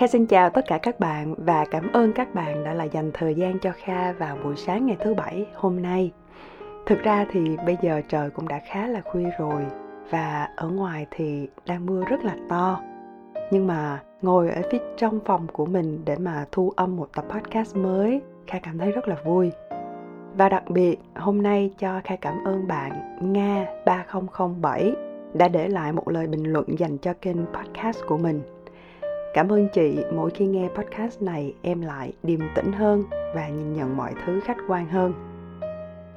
Kha xin chào tất cả các bạn và cảm ơn các bạn đã là dành thời gian cho Kha vào buổi sáng ngày thứ bảy hôm nay. Thực ra thì bây giờ trời cũng đã khá là khuya rồi và ở ngoài thì đang mưa rất là to. Nhưng mà ngồi ở phía trong phòng của mình để mà thu âm một tập podcast mới, Kha cảm thấy rất là vui. Và đặc biệt hôm nay cho Kha cảm ơn bạn Nga 3007 đã để lại một lời bình luận dành cho kênh podcast của mình Cảm ơn chị, mỗi khi nghe podcast này em lại điềm tĩnh hơn và nhìn nhận mọi thứ khách quan hơn.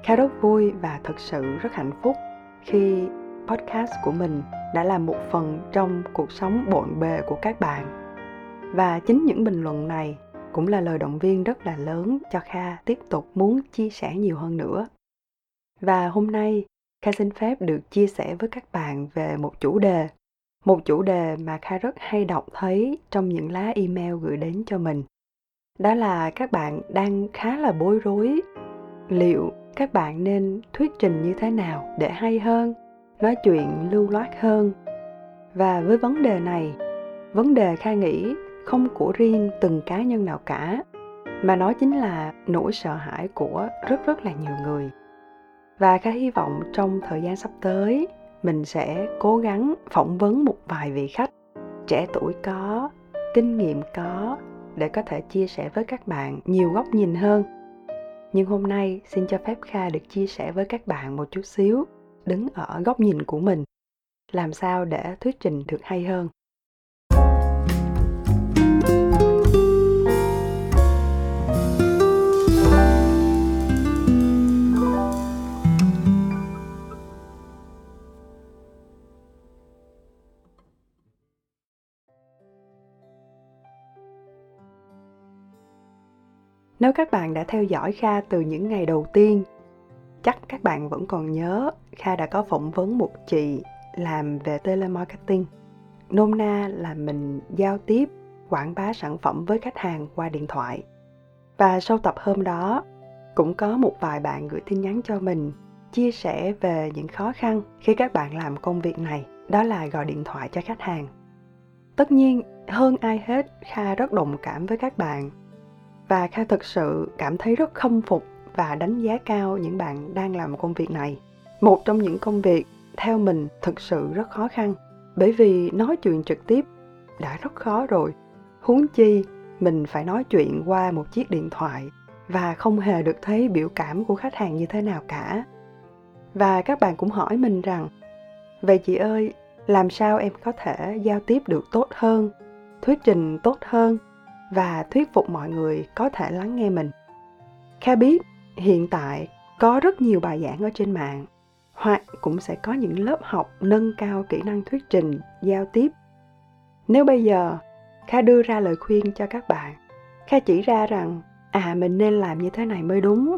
Kha rất vui và thật sự rất hạnh phúc khi podcast của mình đã là một phần trong cuộc sống bộn bề của các bạn. Và chính những bình luận này cũng là lời động viên rất là lớn cho Kha tiếp tục muốn chia sẻ nhiều hơn nữa. Và hôm nay, Kha xin phép được chia sẻ với các bạn về một chủ đề một chủ đề mà kha rất hay đọc thấy trong những lá email gửi đến cho mình, đó là các bạn đang khá là bối rối. Liệu các bạn nên thuyết trình như thế nào để hay hơn, nói chuyện lưu loát hơn? Và với vấn đề này, vấn đề kha nghĩ không của riêng từng cá nhân nào cả, mà nó chính là nỗi sợ hãi của rất rất là nhiều người. Và kha hy vọng trong thời gian sắp tới mình sẽ cố gắng phỏng vấn một vài vị khách. Trẻ tuổi có, kinh nghiệm có, để có thể chia sẻ với các bạn nhiều góc nhìn hơn. Nhưng hôm nay xin cho phép kha được chia sẻ với các bạn một chút xíu, đứng ở góc nhìn của mình. Làm sao để thuyết trình được hay hơn? Nếu các bạn đã theo dõi Kha từ những ngày đầu tiên, chắc các bạn vẫn còn nhớ Kha đã có phỏng vấn một chị làm về telemarketing. Nôm na là mình giao tiếp, quảng bá sản phẩm với khách hàng qua điện thoại. Và sau tập hôm đó, cũng có một vài bạn gửi tin nhắn cho mình chia sẻ về những khó khăn khi các bạn làm công việc này, đó là gọi điện thoại cho khách hàng. Tất nhiên, hơn ai hết, Kha rất đồng cảm với các bạn và kha thực sự cảm thấy rất khâm phục và đánh giá cao những bạn đang làm công việc này. Một trong những công việc theo mình thực sự rất khó khăn, bởi vì nói chuyện trực tiếp đã rất khó rồi. Huống chi, mình phải nói chuyện qua một chiếc điện thoại và không hề được thấy biểu cảm của khách hàng như thế nào cả. Và các bạn cũng hỏi mình rằng, vậy chị ơi, làm sao em có thể giao tiếp được tốt hơn, thuyết trình tốt hơn và thuyết phục mọi người có thể lắng nghe mình. Kha biết, hiện tại có rất nhiều bài giảng ở trên mạng. Hoặc cũng sẽ có những lớp học nâng cao kỹ năng thuyết trình, giao tiếp. Nếu bây giờ kha đưa ra lời khuyên cho các bạn kha chỉ ra rằng à mình nên làm như thế này mới đúng,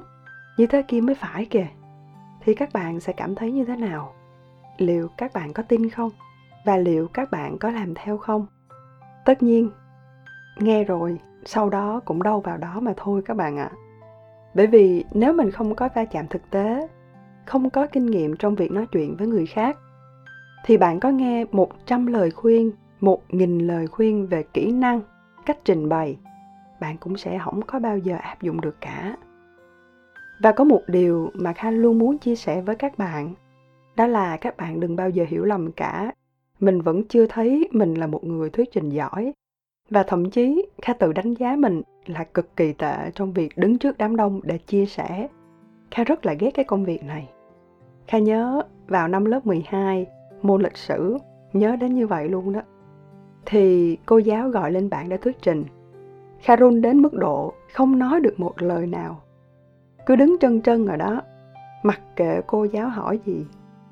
như thế kia mới phải kìa. Thì các bạn sẽ cảm thấy như thế nào? Liệu các bạn có tin không? Và liệu các bạn có làm theo không? Tất nhiên nghe rồi sau đó cũng đâu vào đó mà thôi các bạn ạ à. bởi vì nếu mình không có va chạm thực tế không có kinh nghiệm trong việc nói chuyện với người khác thì bạn có nghe 100 lời khuyên, 1.000 lời khuyên về kỹ năng, cách trình bày, bạn cũng sẽ không có bao giờ áp dụng được cả. Và có một điều mà Kha luôn muốn chia sẻ với các bạn, đó là các bạn đừng bao giờ hiểu lầm cả. Mình vẫn chưa thấy mình là một người thuyết trình giỏi và thậm chí Kha tự đánh giá mình là cực kỳ tệ trong việc đứng trước đám đông để chia sẻ. Kha rất là ghét cái công việc này. Kha nhớ vào năm lớp 12, môn lịch sử, nhớ đến như vậy luôn đó. Thì cô giáo gọi lên bảng để thuyết trình. Kha run đến mức độ không nói được một lời nào. Cứ đứng chân chân ở đó, mặc kệ cô giáo hỏi gì,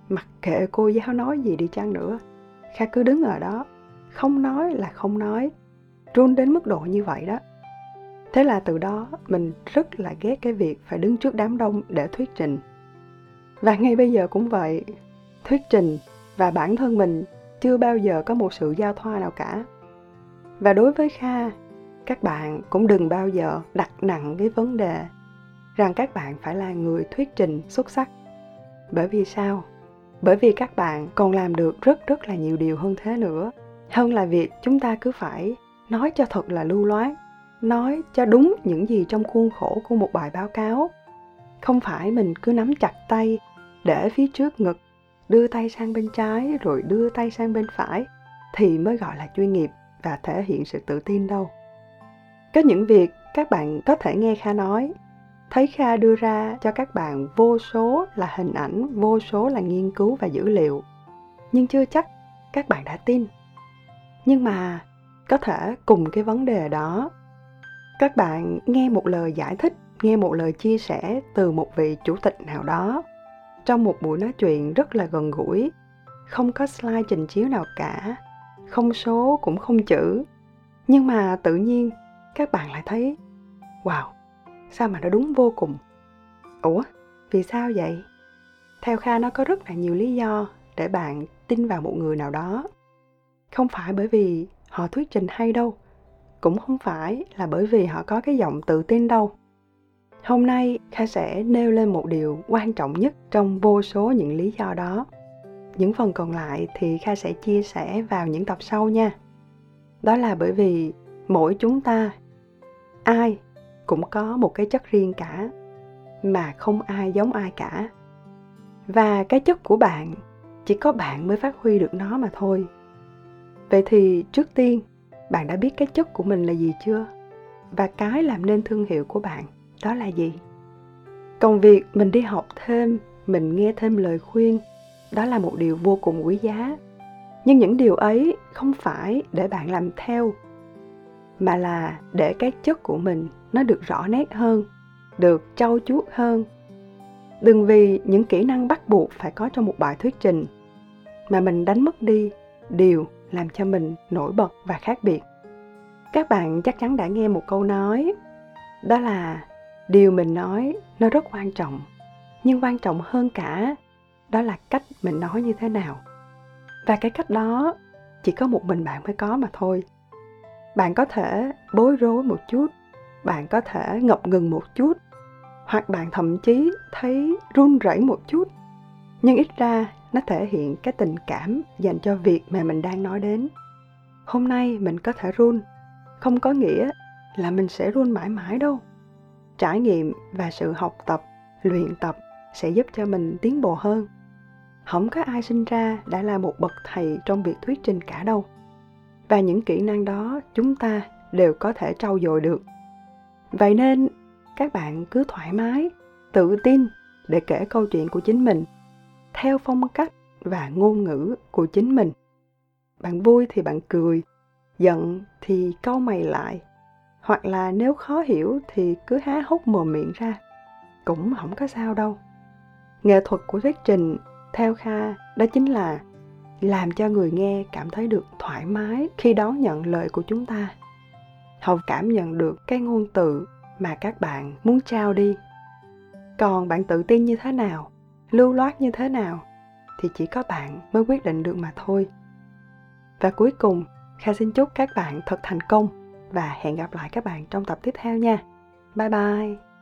mặc kệ cô giáo nói gì đi chăng nữa. Kha cứ đứng ở đó, không nói là không nói, run đến mức độ như vậy đó. Thế là từ đó mình rất là ghét cái việc phải đứng trước đám đông để thuyết trình. Và ngay bây giờ cũng vậy, thuyết trình và bản thân mình chưa bao giờ có một sự giao thoa nào cả. Và đối với kha, các bạn cũng đừng bao giờ đặt nặng cái vấn đề rằng các bạn phải là người thuyết trình xuất sắc. Bởi vì sao? Bởi vì các bạn còn làm được rất rất là nhiều điều hơn thế nữa. Hơn là việc chúng ta cứ phải nói cho thật là lưu loát. Nói cho đúng những gì trong khuôn khổ của một bài báo cáo. Không phải mình cứ nắm chặt tay, để phía trước ngực, đưa tay sang bên trái, rồi đưa tay sang bên phải, thì mới gọi là chuyên nghiệp và thể hiện sự tự tin đâu. Có những việc các bạn có thể nghe kha nói. Thấy kha đưa ra cho các bạn vô số là hình ảnh, vô số là nghiên cứu và dữ liệu. Nhưng chưa chắc các bạn đã tin. Nhưng mà có thể cùng cái vấn đề đó. Các bạn nghe một lời giải thích, nghe một lời chia sẻ từ một vị chủ tịch nào đó. Trong một buổi nói chuyện rất là gần gũi, không có slide trình chiếu nào cả, không số cũng không chữ. Nhưng mà tự nhiên, các bạn lại thấy, wow, sao mà nó đúng vô cùng? Ủa, vì sao vậy? Theo kha nó có rất là nhiều lý do để bạn tin vào một người nào đó. Không phải bởi vì họ thuyết trình hay đâu. Cũng không phải là bởi vì họ có cái giọng tự tin đâu. Hôm nay, kha sẽ nêu lên một điều quan trọng nhất trong vô số những lý do đó. Những phần còn lại thì kha sẽ chia sẻ vào những tập sau nha. Đó là bởi vì mỗi chúng ta, ai cũng có một cái chất riêng cả, mà không ai giống ai cả. Và cái chất của bạn, chỉ có bạn mới phát huy được nó mà thôi vậy thì trước tiên, bạn đã biết cái chất của mình là gì chưa? Và cái làm nên thương hiệu của bạn, đó là gì? Còn việc mình đi học thêm, mình nghe thêm lời khuyên, đó là một điều vô cùng quý giá. Nhưng những điều ấy không phải để bạn làm theo, mà là để cái chất của mình nó được rõ nét hơn, được trau chuốt hơn. Đừng vì những kỹ năng bắt buộc phải có trong một bài thuyết trình mà mình đánh mất đi điều làm cho mình nổi bật và khác biệt. Các bạn chắc chắn đã nghe một câu nói, đó là điều mình nói nó rất quan trọng, nhưng quan trọng hơn cả đó là cách mình nói như thế nào. Và cái cách đó chỉ có một mình bạn mới có mà thôi. Bạn có thể bối rối một chút, bạn có thể ngập ngừng một chút, hoặc bạn thậm chí thấy run rẩy một chút. Nhưng ít ra nó thể hiện cái tình cảm dành cho việc mà mình đang nói đến. Hôm nay mình có thể run, không có nghĩa là mình sẽ run mãi mãi đâu. Trải nghiệm và sự học tập, luyện tập sẽ giúp cho mình tiến bộ hơn. Không có ai sinh ra đã là một bậc thầy trong việc thuyết trình cả đâu. Và những kỹ năng đó chúng ta đều có thể trau dồi được. Vậy nên, các bạn cứ thoải mái, tự tin để kể câu chuyện của chính mình theo phong cách và ngôn ngữ của chính mình. Bạn vui thì bạn cười, giận thì câu mày lại, hoặc là nếu khó hiểu thì cứ há hốc mồm miệng ra, cũng không có sao đâu. Nghệ thuật của thuyết trình, theo kha, đó chính là làm cho người nghe cảm thấy được thoải mái khi đón nhận lời của chúng ta. Họ cảm nhận được cái ngôn từ mà các bạn muốn trao đi. Còn bạn tự tin như thế nào? Lưu loát như thế nào thì chỉ có bạn mới quyết định được mà thôi. Và cuối cùng, kha xin chúc các bạn thật thành công và hẹn gặp lại các bạn trong tập tiếp theo nha. Bye bye!